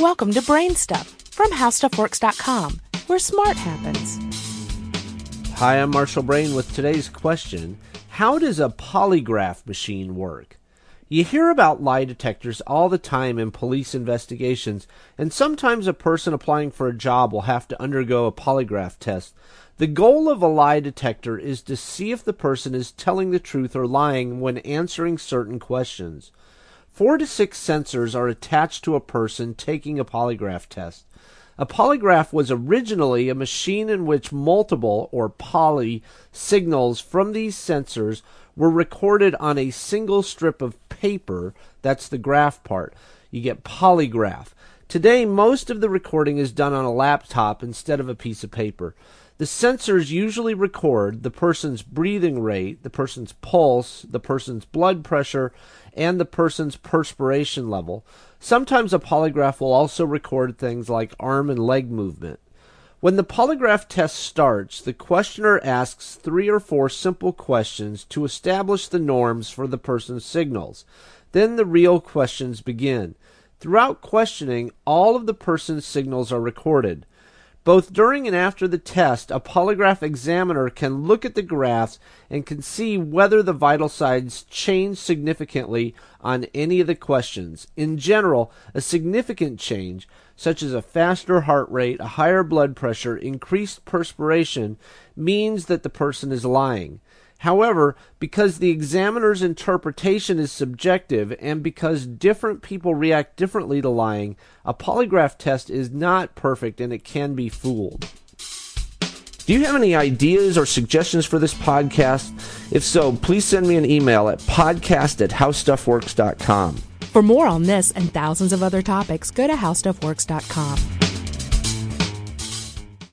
Welcome to Brain Stuff from HowStuffWorks.com, where smart happens. Hi, I'm Marshall Brain with today's question How does a polygraph machine work? You hear about lie detectors all the time in police investigations, and sometimes a person applying for a job will have to undergo a polygraph test. The goal of a lie detector is to see if the person is telling the truth or lying when answering certain questions. Four to six sensors are attached to a person taking a polygraph test. A polygraph was originally a machine in which multiple, or poly, signals from these sensors were recorded on a single strip of paper. That's the graph part. You get polygraph. Today, most of the recording is done on a laptop instead of a piece of paper. The sensors usually record the person's breathing rate, the person's pulse, the person's blood pressure, and the person's perspiration level. Sometimes a polygraph will also record things like arm and leg movement. When the polygraph test starts, the questioner asks three or four simple questions to establish the norms for the person's signals. Then the real questions begin. Throughout questioning, all of the person's signals are recorded. Both during and after the test, a polygraph examiner can look at the graphs and can see whether the vital signs change significantly on any of the questions. In general, a significant change, such as a faster heart rate, a higher blood pressure, increased perspiration, means that the person is lying. However, because the examiner's interpretation is subjective and because different people react differently to lying, a polygraph test is not perfect and it can be fooled. Do you have any ideas or suggestions for this podcast? If so, please send me an email at podcast at howstuffworks.com. For more on this and thousands of other topics, go to HowStuffWorks.com.